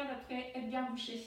d'après Edgar Boucher.